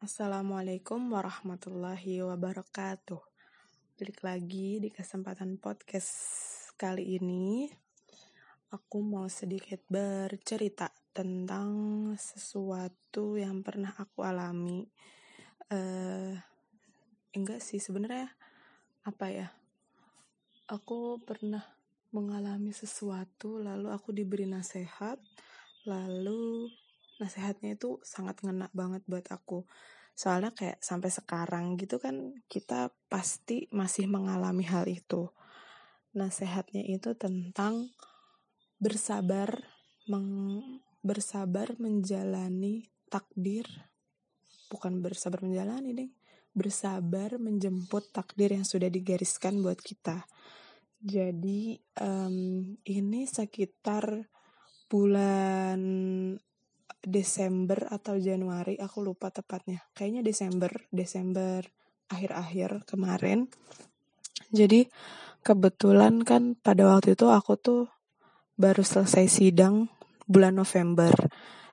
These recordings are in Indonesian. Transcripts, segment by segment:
Assalamualaikum warahmatullahi wabarakatuh. Balik lagi di kesempatan podcast kali ini, aku mau sedikit bercerita tentang sesuatu yang pernah aku alami. Uh, enggak sih sebenarnya apa ya? Aku pernah mengalami sesuatu, lalu aku diberi nasihat, lalu nasihatnya itu sangat ngena banget buat aku. Soalnya kayak sampai sekarang gitu kan kita pasti masih mengalami hal itu. Nasihatnya itu tentang bersabar meng, bersabar menjalani takdir. Bukan bersabar menjalani deh bersabar menjemput takdir yang sudah digariskan buat kita. Jadi um, ini sekitar bulan Desember atau Januari aku lupa tepatnya. Kayaknya Desember Desember akhir-akhir kemarin. Jadi kebetulan kan pada waktu itu aku tuh baru selesai sidang bulan November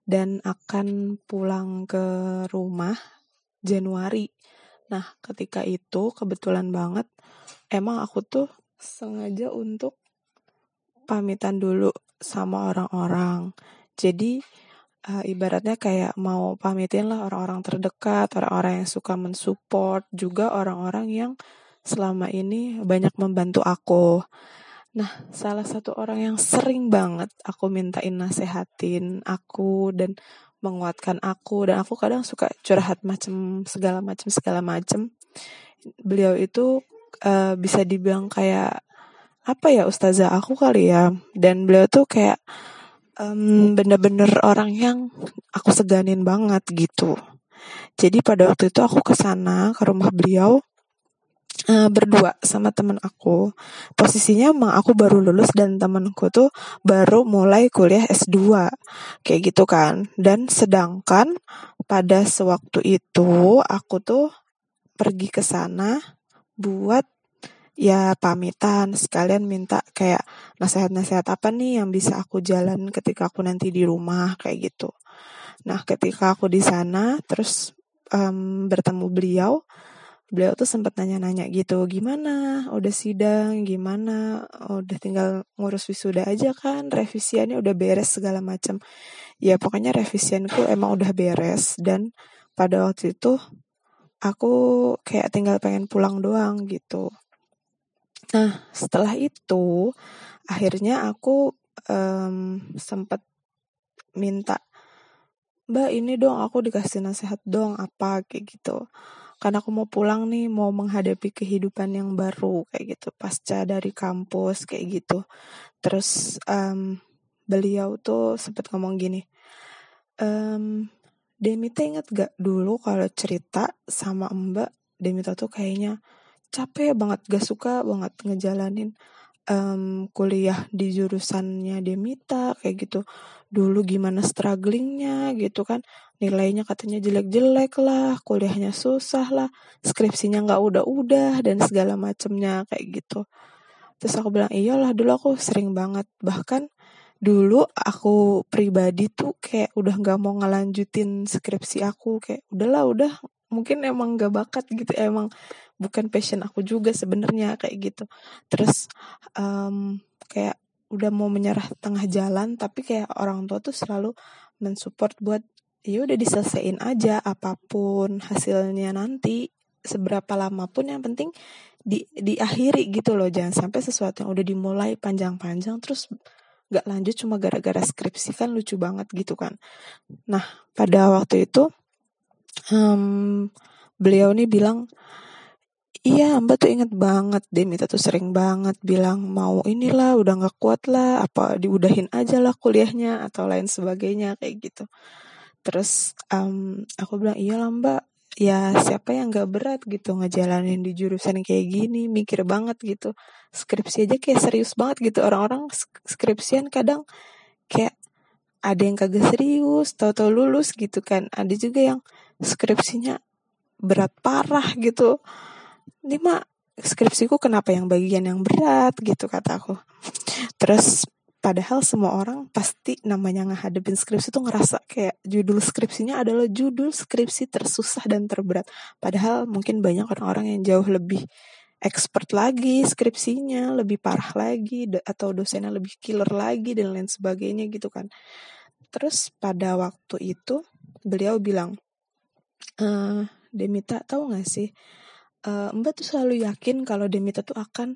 dan akan pulang ke rumah Januari. Nah ketika itu kebetulan banget emang aku tuh sengaja untuk pamitan dulu sama orang-orang. Jadi uh, ibaratnya kayak mau pamitin lah orang-orang terdekat, orang-orang yang suka mensupport, juga orang-orang yang selama ini banyak membantu aku. Nah, salah satu orang yang sering banget aku mintain nasehatin aku dan menguatkan aku dan aku kadang suka curhat macam segala macam segala macam. Beliau itu uh, bisa dibilang kayak apa ya ustazah aku kali ya dan beliau tuh kayak um, bener-bener orang yang aku seganin banget gitu. Jadi pada waktu itu aku ke sana ke rumah beliau uh, berdua sama temen aku. Posisinya emang aku baru lulus dan temenku tuh baru mulai kuliah S2. Kayak gitu kan. Dan sedangkan pada sewaktu itu aku tuh pergi ke sana buat ya pamitan. Sekalian minta kayak nasihat-nasihat apa nih yang bisa aku jalan ketika aku nanti di rumah kayak gitu. Nah ketika aku di sana terus um, bertemu beliau, beliau tuh sempat nanya-nanya gitu gimana? Udah sidang? Gimana? Udah tinggal ngurus wisuda aja kan? Revisiannya udah beres segala macam ya pokoknya revisianku emang udah beres dan pada waktu itu aku kayak tinggal pengen pulang doang gitu Nah, setelah itu akhirnya aku um, sempat minta, "Mbak, ini dong aku dikasih nasihat dong apa kayak gitu." Karena aku mau pulang nih, mau menghadapi kehidupan yang baru kayak gitu, pasca dari kampus kayak gitu. Terus um, beliau tuh sempat ngomong gini, um, Demita inget gak dulu kalau cerita sama Mbak, Demita tuh kayaknya capek banget gak suka banget ngejalanin um, kuliah di jurusannya Demita kayak gitu. Dulu gimana strugglingnya gitu kan. Nilainya katanya jelek-jelek lah kuliahnya susah lah skripsinya nggak udah-udah dan segala macemnya kayak gitu. Terus aku bilang iyalah dulu aku sering banget. Bahkan dulu aku pribadi tuh kayak udah nggak mau ngelanjutin skripsi aku kayak udahlah udah mungkin emang gak bakat gitu. Emang bukan passion aku juga sebenarnya kayak gitu. Terus um, kayak udah mau menyerah tengah jalan tapi kayak orang tua tuh selalu mensupport buat ya udah diselesaikan aja apa pun hasilnya nanti seberapa lama pun yang penting di diakhiri gitu loh. Jangan sampai sesuatu yang udah dimulai panjang-panjang terus gak lanjut cuma gara-gara skripsi kan lucu banget gitu kan. Nah pada waktu itu um, beliau nih bilang Iya, Mbak tuh inget banget deh, Mita tuh sering banget bilang mau inilah, udah gak kuat lah, apa diudahin aja lah kuliahnya atau lain sebagainya kayak gitu. Terus um, aku bilang iya lah Mbak, ya siapa yang gak berat gitu ngejalanin di jurusan kayak gini, mikir banget gitu. Skripsi aja kayak serius banget gitu, orang-orang skripsian kadang kayak ada yang kagak serius, tahu-tahu lulus gitu kan. Ada juga yang skripsinya berat parah gitu. Ini mah skripsiku kenapa yang bagian yang berat gitu kata aku. Terus Padahal semua orang pasti namanya ngehadapin skripsi tuh ngerasa kayak judul skripsinya adalah judul skripsi tersusah dan terberat. Padahal mungkin banyak orang-orang yang jauh lebih expert lagi skripsinya, lebih parah lagi, atau dosennya lebih killer lagi, dan lain sebagainya gitu kan. Terus pada waktu itu, beliau bilang, e, Demita tahu gak sih, e, Mbak tuh selalu yakin kalau Demita tuh akan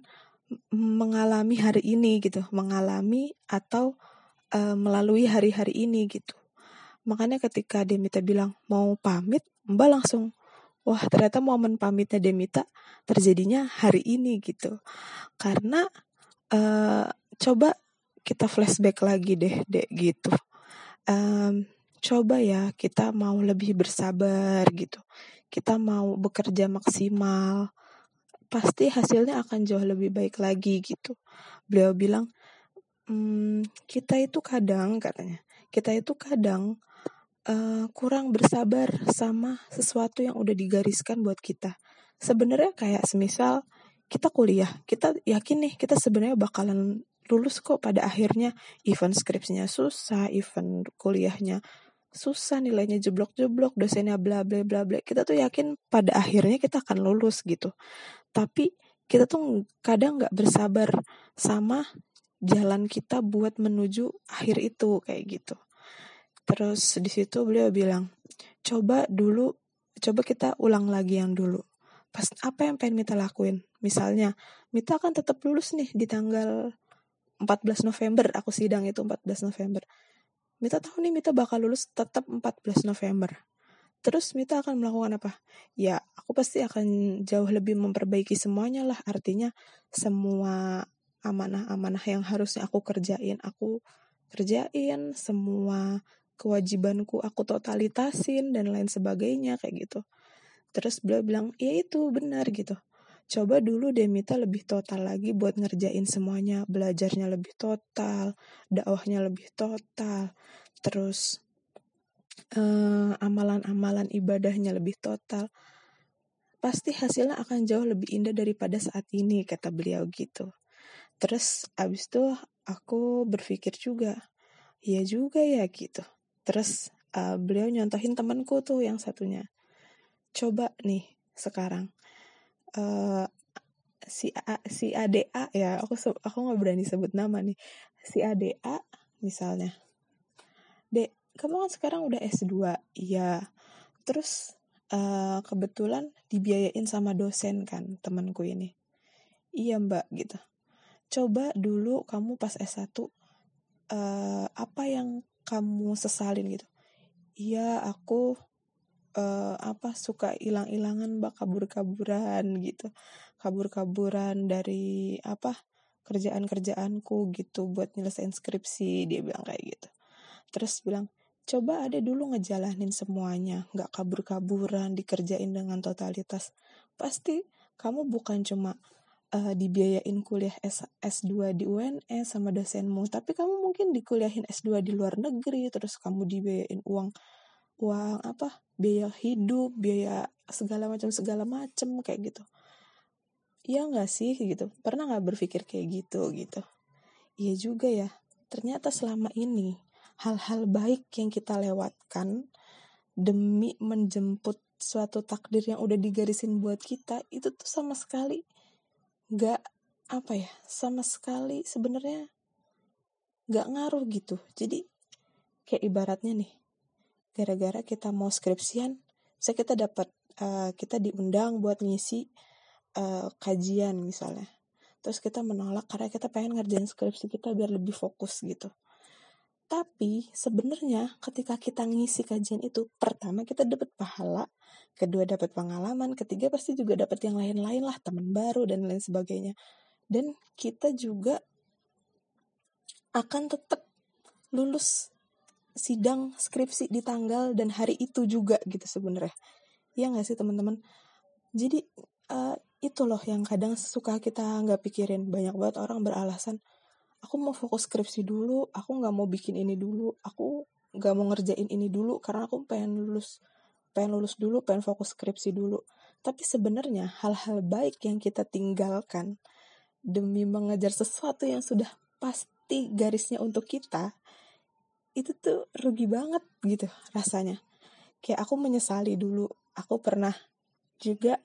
mengalami hari ini gitu, mengalami atau uh, melalui hari-hari ini gitu. Makanya ketika Demita bilang mau pamit, Mbak langsung wah ternyata momen pamitnya Demita terjadinya hari ini gitu. Karena uh, coba kita flashback lagi deh, deh gitu. Um, coba ya kita mau lebih bersabar gitu. Kita mau bekerja maksimal pasti hasilnya akan jauh lebih baik lagi gitu. Beliau bilang, hmm, kita itu kadang katanya, kita itu kadang uh, kurang bersabar sama sesuatu yang udah digariskan buat kita. Sebenarnya kayak semisal kita kuliah, kita yakin nih kita sebenarnya bakalan lulus kok pada akhirnya event skripsinya susah, event kuliahnya susah nilainya jeblok-jeblok, dosennya bla bla bla bla. Kita tuh yakin pada akhirnya kita akan lulus gitu. Tapi kita tuh kadang nggak bersabar sama jalan kita buat menuju akhir itu kayak gitu. Terus di situ beliau bilang coba dulu coba kita ulang lagi yang dulu. Pas apa yang pengen Mita lakuin? Misalnya Mita akan tetap lulus nih di tanggal 14 November aku sidang itu 14 November Mita tahu nih Mita bakal lulus tetap 14 November Terus Mita akan melakukan apa? Ya, aku pasti akan jauh lebih memperbaiki semuanya lah. Artinya semua amanah-amanah yang harusnya aku kerjain, aku kerjain. Semua kewajibanku aku totalitasin dan lain sebagainya kayak gitu. Terus beliau bilang, ya itu benar gitu. Coba dulu deh Mita lebih total lagi buat ngerjain semuanya. Belajarnya lebih total, dakwahnya lebih total. Terus eh, amalan-amalan ibadahnya lebih total, pasti hasilnya akan jauh lebih indah daripada saat ini, kata beliau gitu. Terus abis itu aku berpikir juga, iya juga ya gitu. Terus uh, beliau nyontohin temanku tuh yang satunya. Coba nih sekarang uh, si A, si ADA ya, aku aku nggak berani sebut nama nih. Si ADA misalnya. Dek, kamu kan sekarang udah S2 iya terus uh, kebetulan dibiayain sama dosen kan temanku ini iya mbak gitu coba dulu kamu pas S1 uh, eh, apa yang kamu sesalin gitu iya aku uh, apa suka hilang-hilangan mbak kabur-kaburan gitu kabur-kaburan dari apa kerjaan-kerjaanku gitu buat nyelesain skripsi dia bilang kayak gitu terus bilang coba ada dulu ngejalanin semuanya, nggak kabur-kaburan, dikerjain dengan totalitas. Pasti kamu bukan cuma uh, dibiayain kuliah S S2 di UNS sama dosenmu, tapi kamu mungkin dikuliahin S2 di luar negeri, terus kamu dibiayain uang uang apa? biaya hidup, biaya segala macam segala macam kayak gitu. Iya nggak sih gitu? Pernah nggak berpikir kayak gitu gitu? Iya juga ya. Ternyata selama ini hal-hal baik yang kita lewatkan demi menjemput suatu takdir yang udah digarisin buat kita itu tuh sama sekali gak apa ya sama sekali sebenarnya gak ngaruh gitu jadi kayak ibaratnya nih gara-gara kita mau skripsian bisa kita dapat uh, kita diundang buat ngisi uh, kajian misalnya terus kita menolak karena kita pengen ngerjain skripsi kita biar lebih fokus gitu tapi sebenarnya ketika kita ngisi kajian itu, pertama kita dapat pahala, kedua dapat pengalaman, ketiga pasti juga dapat yang lain-lain lah, teman baru dan lain sebagainya. Dan kita juga akan tetap lulus sidang skripsi di tanggal dan hari itu juga gitu sebenarnya. Iya nggak sih teman-teman? Jadi uh, itu loh yang kadang suka kita nggak pikirin. Banyak banget orang beralasan, aku mau fokus skripsi dulu aku nggak mau bikin ini dulu aku nggak mau ngerjain ini dulu karena aku pengen lulus pengen lulus dulu pengen fokus skripsi dulu tapi sebenarnya hal-hal baik yang kita tinggalkan demi mengejar sesuatu yang sudah pasti garisnya untuk kita itu tuh rugi banget gitu rasanya. Kayak aku menyesali dulu aku pernah juga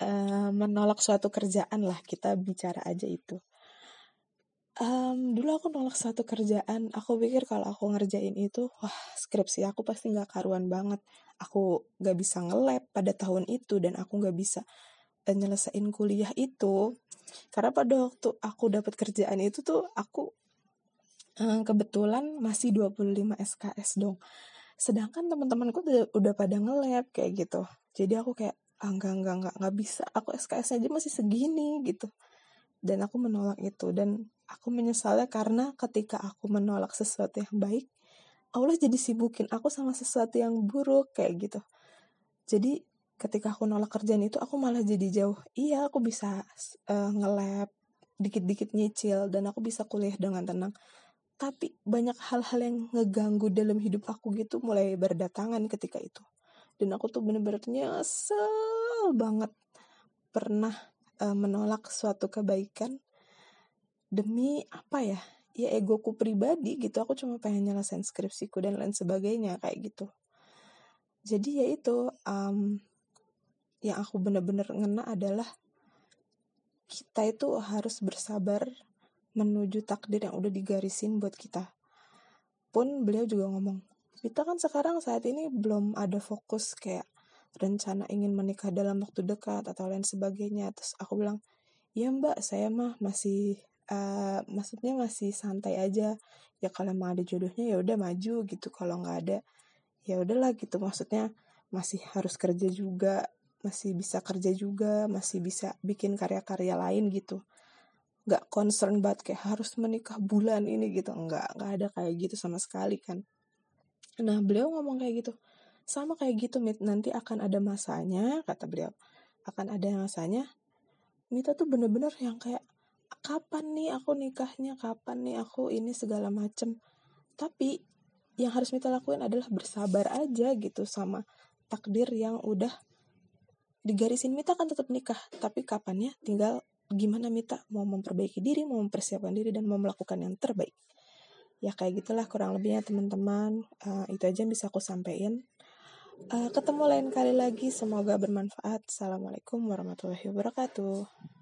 uh, menolak suatu kerjaan lah kita bicara aja itu. Um, dulu aku nolak suatu kerjaan aku pikir kalau aku ngerjain itu wah skripsi aku pasti nggak karuan banget. Aku nggak bisa ngelab pada tahun itu dan aku nggak bisa uh, nyelesain kuliah itu. Karena pada waktu aku dapat kerjaan itu tuh aku kebetulan masih 25 SKS dong. Sedangkan teman-temanku udah, udah pada ngelab kayak gitu. Jadi aku kayak ah, enggak enggak bisa. Aku SKS aja masih segini gitu. Dan aku menolak itu. Dan aku menyesalnya karena ketika aku menolak sesuatu yang baik Allah jadi sibukin aku sama sesuatu yang buruk kayak gitu. Jadi ketika aku nolak kerjaan itu aku malah jadi jauh iya aku bisa uh, ngelab dikit-dikit nyicil dan aku bisa kuliah dengan tenang tapi banyak hal-hal yang ngeganggu dalam hidup aku gitu mulai berdatangan ketika itu. Dan aku tuh bener-bener nyesel banget pernah uh, menolak suatu kebaikan demi apa ya ya egoku pribadi gitu. Aku cuma pengen nyelesain skripsiku dan lain sebagainya kayak gitu. Jadi ya itu um, yang aku bener-bener ngena adalah kita itu harus bersabar menuju takdir yang udah digarisin buat kita. Pun beliau juga ngomong, kita kan sekarang saat ini belum ada fokus kayak rencana ingin menikah dalam waktu dekat atau lain sebagainya. Terus aku bilang, ya mbak, saya mah masih, uh, maksudnya masih santai aja. Ya kalau emang ada jodohnya ya udah maju gitu. Kalau nggak ada, ya udahlah gitu. Maksudnya masih harus kerja juga, masih bisa kerja juga, masih bisa bikin karya-karya lain gitu nggak concern banget kayak harus menikah bulan ini gitu. Nggak nggak ada kayak gitu sama sekali kan. Nah beliau ngomong kayak gitu sama kayak gitu mit. Nanti akan ada masanya kata beliau akan ada masanya. Mita tuh bener-bener yang kayak kapan nih aku nikahnya? Kapan nih aku ini segala macem? Tapi yang harus Mita lakuin adalah bersabar aja gitu sama takdir yang udah digarisin. Mita kan tetap nikah tapi kapannya? Tinggal gimana Mita mau memperbaiki diri, mau mempersiapkan diri dan mau melakukan yang terbaik. Ya kayak gitulah kurang lebihnya teman-teman. Uh, itu aja yang bisa aku sampaikan. Uh, ketemu lain kali lagi, semoga bermanfaat. Assalamualaikum warahmatullahi wabarakatuh.